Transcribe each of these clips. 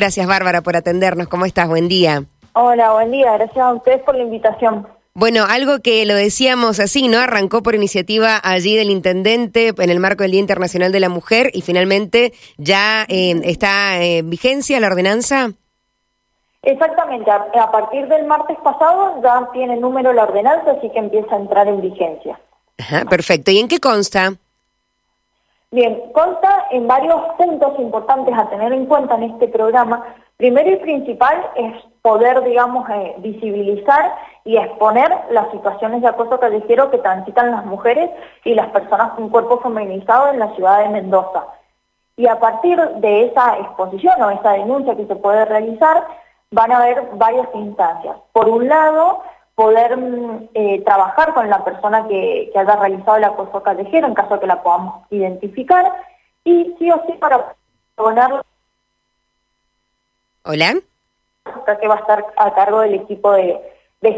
Gracias, Bárbara, por atendernos. ¿Cómo estás? Buen día. Hola, buen día. Gracias a ustedes por la invitación. Bueno, algo que lo decíamos así, ¿no? Arrancó por iniciativa allí del intendente en el marco del Día Internacional de la Mujer y finalmente ya eh, está en vigencia la ordenanza. Exactamente, a, partir del martes pasado ya tiene número la ordenanza, así que empieza a entrar en vigencia. Ajá, perfecto. ¿Y en qué consta? Bien, consta en varios puntos importantes a tener en cuenta en este programa. Primero y principal es poder, digamos, eh, visibilizar y exponer las situaciones de acoso callejero que transitan las mujeres y las personas con cuerpo feminizado en la ciudad de Mendoza. Y a partir de esa exposición o esa denuncia que se puede realizar, van a haber varias instancias. Por un lado, poder eh, trabajar con la persona que, haya realizado el acoso callejero en caso de que la podamos identificar y sí o sí para poner... Hola que va a estar a cargo del equipo de,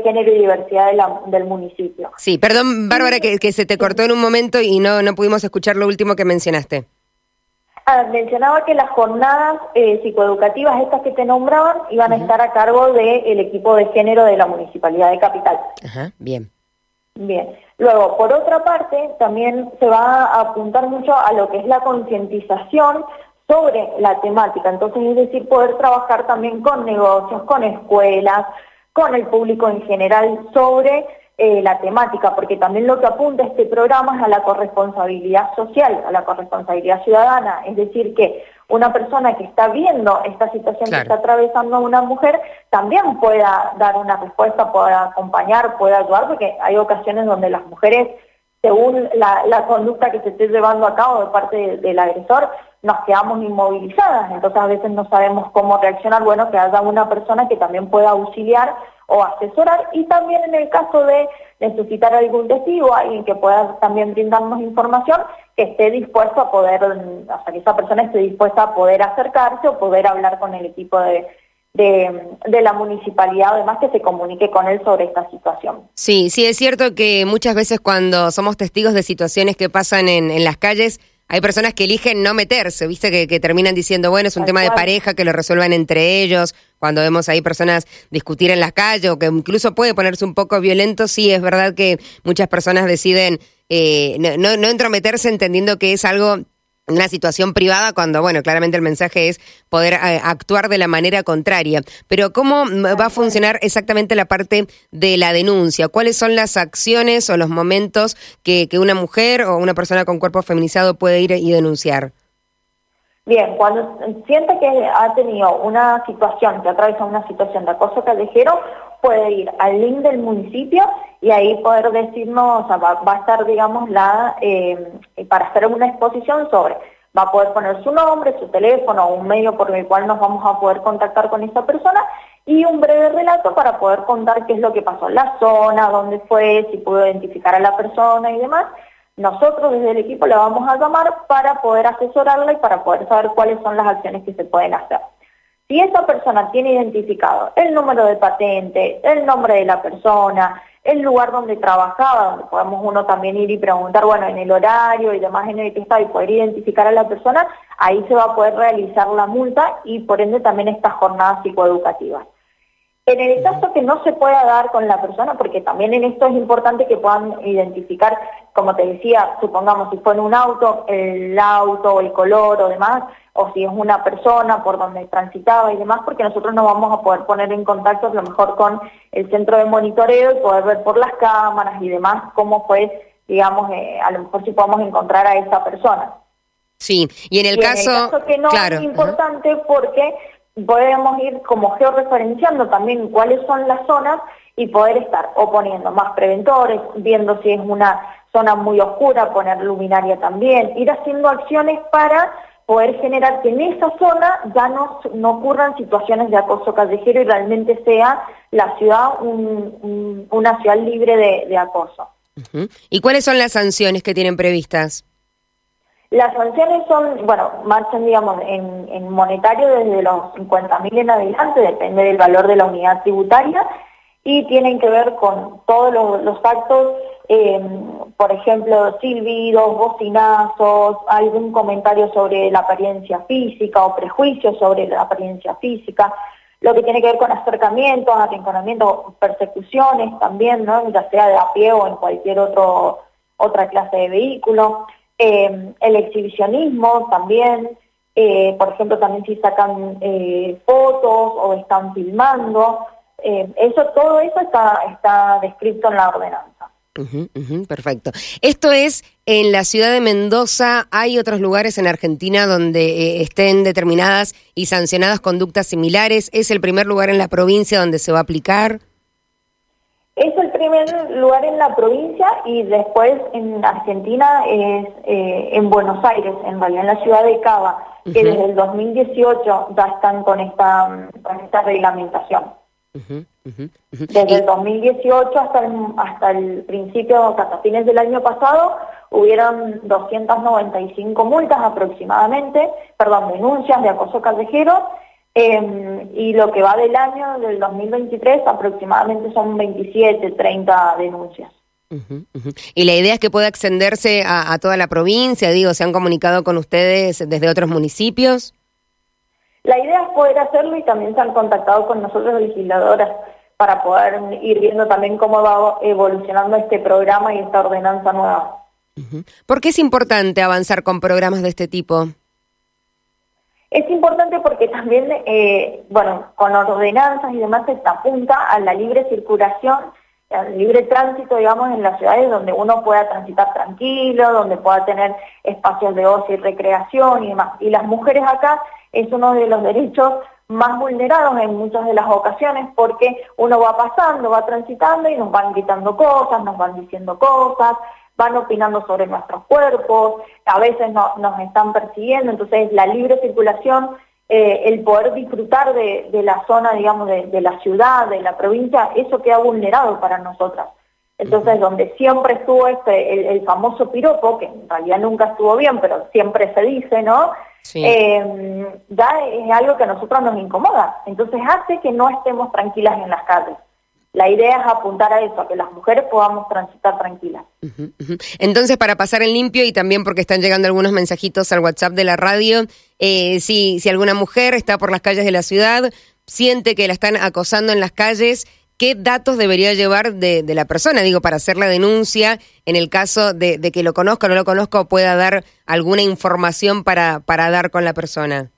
género y diversidad del municipio. Sí, perdón, Bárbara, que, se te cortó en un momento y no, no pudimos escuchar lo último que mencionaste. Ah, mencionaba que las jornadas eh, psicoeducativas, estas que te nombraban, iban a estar a cargo del equipo de género de la Municipalidad de Capital. Ajá, bien. Bien. Luego, por otra parte, también se va a apuntar mucho a lo que es la concientización sobre la temática. Entonces, es decir, poder trabajar también con negocios, con escuelas, con el público en general sobre eh, la temática, porque también lo que apunta este programa es a la corresponsabilidad social, a la corresponsabilidad ciudadana, es decir, que una persona que está viendo esta situación que está atravesando una mujer también pueda dar una respuesta, pueda acompañar, pueda ayudar, porque hay ocasiones donde las mujeres según la, conducta que se esté llevando a cabo de parte del agresor, nos quedamos inmovilizadas, entonces a veces no sabemos cómo reaccionar, bueno, que haya una persona que también pueda auxiliar o asesorar y también en el caso de necesitar algún testigo, alguien que pueda también brindarnos información, que esté dispuesto a poder, o sea, que esa persona esté dispuesta a poder acercarse o poder hablar con el equipo de, de, la municipalidad, además que se comunique con él sobre esta situación. Sí, sí, es cierto que muchas veces cuando somos testigos de situaciones que pasan en, en las calles, hay personas que eligen no meterse, viste, que, terminan diciendo, bueno, es un tema de pareja, que lo resuelvan entre ellos. Cuando vemos ahí personas discutir en la calle o que incluso puede ponerse un poco violento, sí, es verdad que muchas personas deciden eh, no, no entrometerse entendiendo que es algo una situación privada cuando, bueno, claramente el mensaje es poder eh, actuar de la manera contraria. Pero ¿cómo va a funcionar exactamente la parte de la denuncia? ¿Cuáles son las acciones o los momentos que, que una mujer o una persona con cuerpo feminizado puede ir y denunciar? Bien, cuando siente que ha tenido una situación, que atraviesa una situación de acoso callejero, puede ir al link del municipio y ahí poder decirnos, o sea, va, a estar, digamos, la eh, para hacer una exposición sobre, va a poder poner su nombre, su teléfono, un medio por el cual nos vamos a poder contactar con esta persona y un breve relato para poder contar qué es lo que pasó en la zona, dónde fue, si pudo identificar a la persona y demás nosotros desde el equipo la vamos a llamar para poder asesorarla y para poder saber cuáles son las acciones que se pueden hacer. Si esa persona tiene identificado el número de patente, el nombre de la persona, el lugar donde trabajaba, donde podemos uno también ir y preguntar, bueno, en el horario y demás en el que está y poder identificar a la persona, ahí se va a poder realizar la multa y por ende también estas jornadas psicoeducativas. En el caso que no se pueda dar con la persona, porque también en esto es importante que puedan identificar, como te decía, supongamos si fue en un auto, el auto, el color o demás, o si es una persona por donde transitaba y demás, porque nosotros no vamos a poder poner en contacto a lo mejor con el centro de monitoreo y poder ver por las cámaras y demás cómo fue, digamos, eh, a lo mejor si podemos encontrar a esa persona. Sí, y en el, caso, en el caso que no es importante porque podemos ir como georreferenciando también cuáles son las zonas y poder estar o poniendo más preventores, viendo si es una zona muy oscura, poner luminaria también, ir haciendo acciones para poder generar que en esa zona ya no, no ocurran situaciones de acoso callejero y realmente sea la ciudad una ciudad libre de, acoso. ¿Y cuáles son las sanciones que tienen previstas? Las sanciones son, bueno, marchan, digamos, en, monetario desde los 50.000 en adelante, depende del valor de la unidad tributaria, y tienen que ver con todos los, actos Em, por ejemplo, silbidos, bocinazos, algún comentario sobre la apariencia física o prejuicios sobre la apariencia física, lo que tiene que ver con acercamientos, arrinconamientos, persecuciones también, ¿no? ya sea de a pie o en cualquier otro, otra clase de vehículo, em, el exhibicionismo también, eh, por ejemplo, también si sacan eh, fotos o están filmando, em, eso, todo eso está, está descrito en la ordenanza perfecto. Esto es en la ciudad de Mendoza. ¿Hay otros lugares en Argentina donde eh, estén determinadas y sancionadas conductas similares? ¿Es el primer lugar en la provincia donde se va a aplicar? Es el primer lugar en la provincia y después en Argentina es eh, en Buenos Aires, en realidad en la ciudad de Cava, que desde el 2018 ya están con esta, con esta reglamentación. Desde el 2018 hasta el, hasta el principio, hasta fines del año pasado, hubieron 295 multas aproximadamente, perdón, denuncias de acoso callejero, em, y lo que va del año, del 2023, aproximadamente son 27, 30 denuncias. Y la idea es que pueda extenderse a, a toda la provincia, digo, ¿se han comunicado con ustedes desde otros municipios? La idea es poder hacerlo y también se han contactado con nosotros legisladoras para poder ir viendo también cómo va evolucionando este programa y esta ordenanza nueva. ¿Por qué es importante avanzar con programas de este tipo? Es importante porque también, eh, bueno, con ordenanzas y demás se apunta a la libre circulación, al libre tránsito, digamos, en las ciudades donde uno pueda transitar tranquilo, donde pueda tener espacios de ocio y recreación y demás. Y las mujeres acá es uno de los derechos más vulnerados en muchas de las ocasiones porque uno va pasando, va transitando y nos van gritando cosas, nos van diciendo cosas, van opinando sobre nuestros cuerpos, a veces nos están persiguiendo, entonces la libre circulación, eh, el poder disfrutar de, la zona, digamos, de, la ciudad, de la provincia, eso queda vulnerado para nosotras. Entonces, donde siempre estuvo este, el, el famoso piropo, que en realidad nunca estuvo bien, pero siempre se dice, ¿no? eh, ya es algo que a nosotros nos incomoda. Entonces hace que no estemos tranquilas en las calles. La idea es apuntar a eso, a que las mujeres podamos transitar tranquilas. Entonces, para pasar en limpio y también porque están llegando algunos mensajitos al WhatsApp de la radio, eh, si, si alguna mujer está por las calles de la ciudad, siente que la están acosando en las calles, ¿qué datos debería llevar de, la persona? Digo, para hacer la denuncia, en el caso de, que lo conozca o no lo conozca, pueda dar alguna información para, para dar con la persona.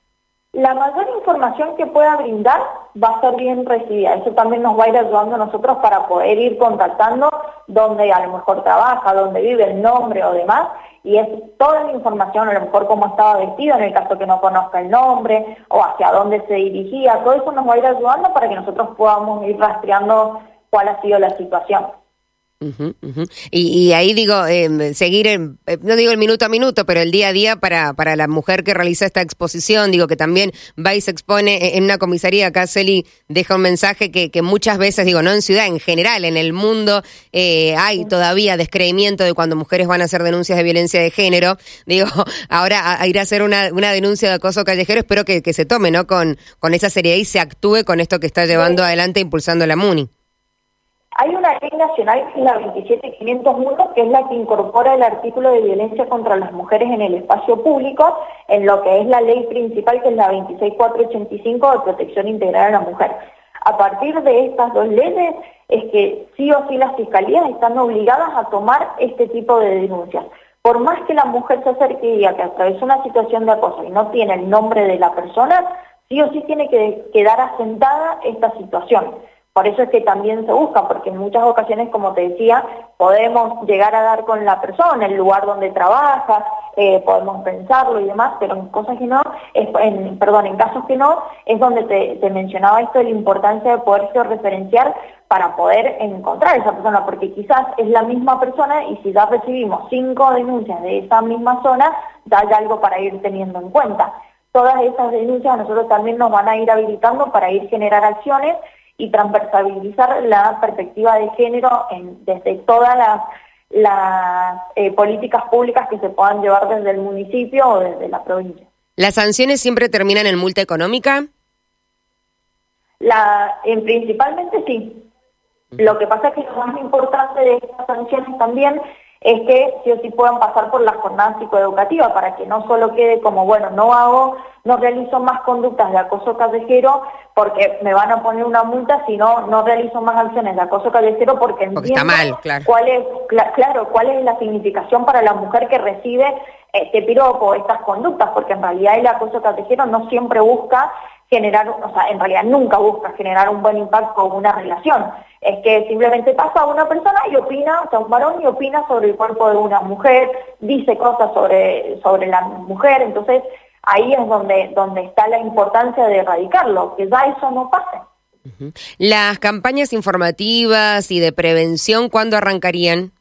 La mayor información que pueda brindar va a ser bien recibida. Eso también nos va a ir ayudando a nosotros para poder ir contactando dónde a lo mejor trabaja, dónde vive, el nombre o demás, y es toda la información, a lo mejor cómo estaba vestido en el caso que no conozca el nombre o hacia dónde se dirigía, todo eso nos va a ir ayudando para que nosotros podamos ir rastreando cuál ha sido la situación. Y, ahí digo, em, seguir, eh, no digo el minuto a minuto, pero el día a día para, para la mujer que realiza esta exposición, digo que también va y se expone e, en una comisaría, acá Celi deja un mensaje que, que muchas veces, digo, no en ciudad, en general, en el mundo eh, hay todavía descreimiento de cuando mujeres van a hacer denuncias de violencia de género. Digo, ahora a, ir a hacer una, una denuncia de acoso callejero, espero que, que se tome, ¿no? Con, con esa seriedad y se actúe con esto que está llevando adelante impulsando la MUNI. Hay una ley nacional la 27501, que es la que incorpora el artículo de violencia contra las mujeres en el espacio público, en lo que es la ley principal, que es la 26485 de protección integral a la mujer. A partir de estas dos leyes es que sí o sí las fiscalías están obligadas a tomar este tipo de denuncias. Por más que la mujer se acerque y diga que atravesó una situación de acoso y no tiene el nombre de la persona, sí o sí tiene que quedar asentada esta situación. Por eso es que también se busca, porque en muchas ocasiones, como te decía, podemos llegar a dar con la persona, el lugar donde trabaja, eh, podemos pensarlo y demás, pero en cosas que no, perdón, en casos que no, es donde te, mencionaba esto de la importancia de poderse referenciar para poder encontrar a esa persona, porque quizás es la misma persona y si ya recibimos cinco denuncias de esa misma zona, ya hay algo para ir teniendo en cuenta. Todas esas denuncias a nosotros también nos van a ir habilitando para ir generar acciones y transversalizar la perspectiva de género en, desde todas las, eh, políticas públicas que se puedan llevar desde el municipio o desde la provincia. ¿Las sanciones siempre terminan en multa económica? La, en, principalmente sí. Lo que pasa es que lo más importante de estas sanciones también es que sí o sí puedan pasar por la jornada psicoeducativa para que no solo quede como, bueno, no hago, no realizo más conductas de acoso callejero porque me van a poner una multa, sino no realizo más acciones de acoso callejero porque, entiendo mal, claro. cuál es, claro, cuál es la significación para la mujer que recibe este piropo, estas conductas, porque en realidad el acoso callejero no siempre busca generar, o sea, en realidad nunca busca generar un buen impacto o una relación. Es que simplemente pasa a una persona y opina, o sea, un varón y opina sobre el cuerpo de una mujer, dice cosas sobre, sobre la mujer, entonces ahí es donde, donde está la importancia de erradicarlo, que ya eso no pase. Las campañas informativas y de prevención, ¿cuándo arrancarían?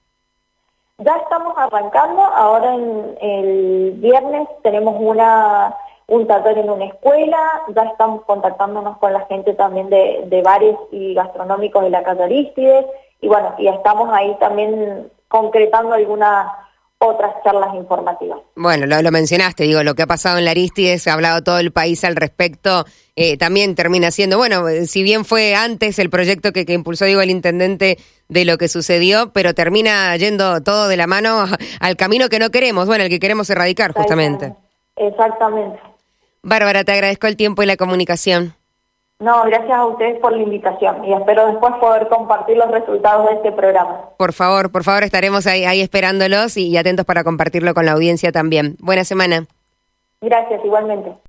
Ya estamos arrancando, ahora en el viernes tenemos una un taller en una escuela, ya estamos contactándonos con la gente también de, de bares y gastronómicos de la calle Aristides, y bueno, y estamos ahí también concretando algunas otras charlas informativas. Bueno, lo, mencionaste, digo, lo que ha pasado en la Aristides, se ha hablado todo el país al respecto, eh, también termina siendo, bueno, si bien fue antes el proyecto que, que, impulsó, digo, el intendente de lo que sucedió, pero termina yendo todo de la mano al camino que no queremos, bueno, el que queremos erradicar justamente. Exactamente. Bárbara, te agradezco el tiempo y la comunicación. No, gracias a ustedes por la invitación y espero después poder compartir los resultados de este programa. Por favor, por favor, estaremos ahí, ahí esperándolos y atentos para compartirlo con la audiencia también. Buena semana. Gracias, igualmente.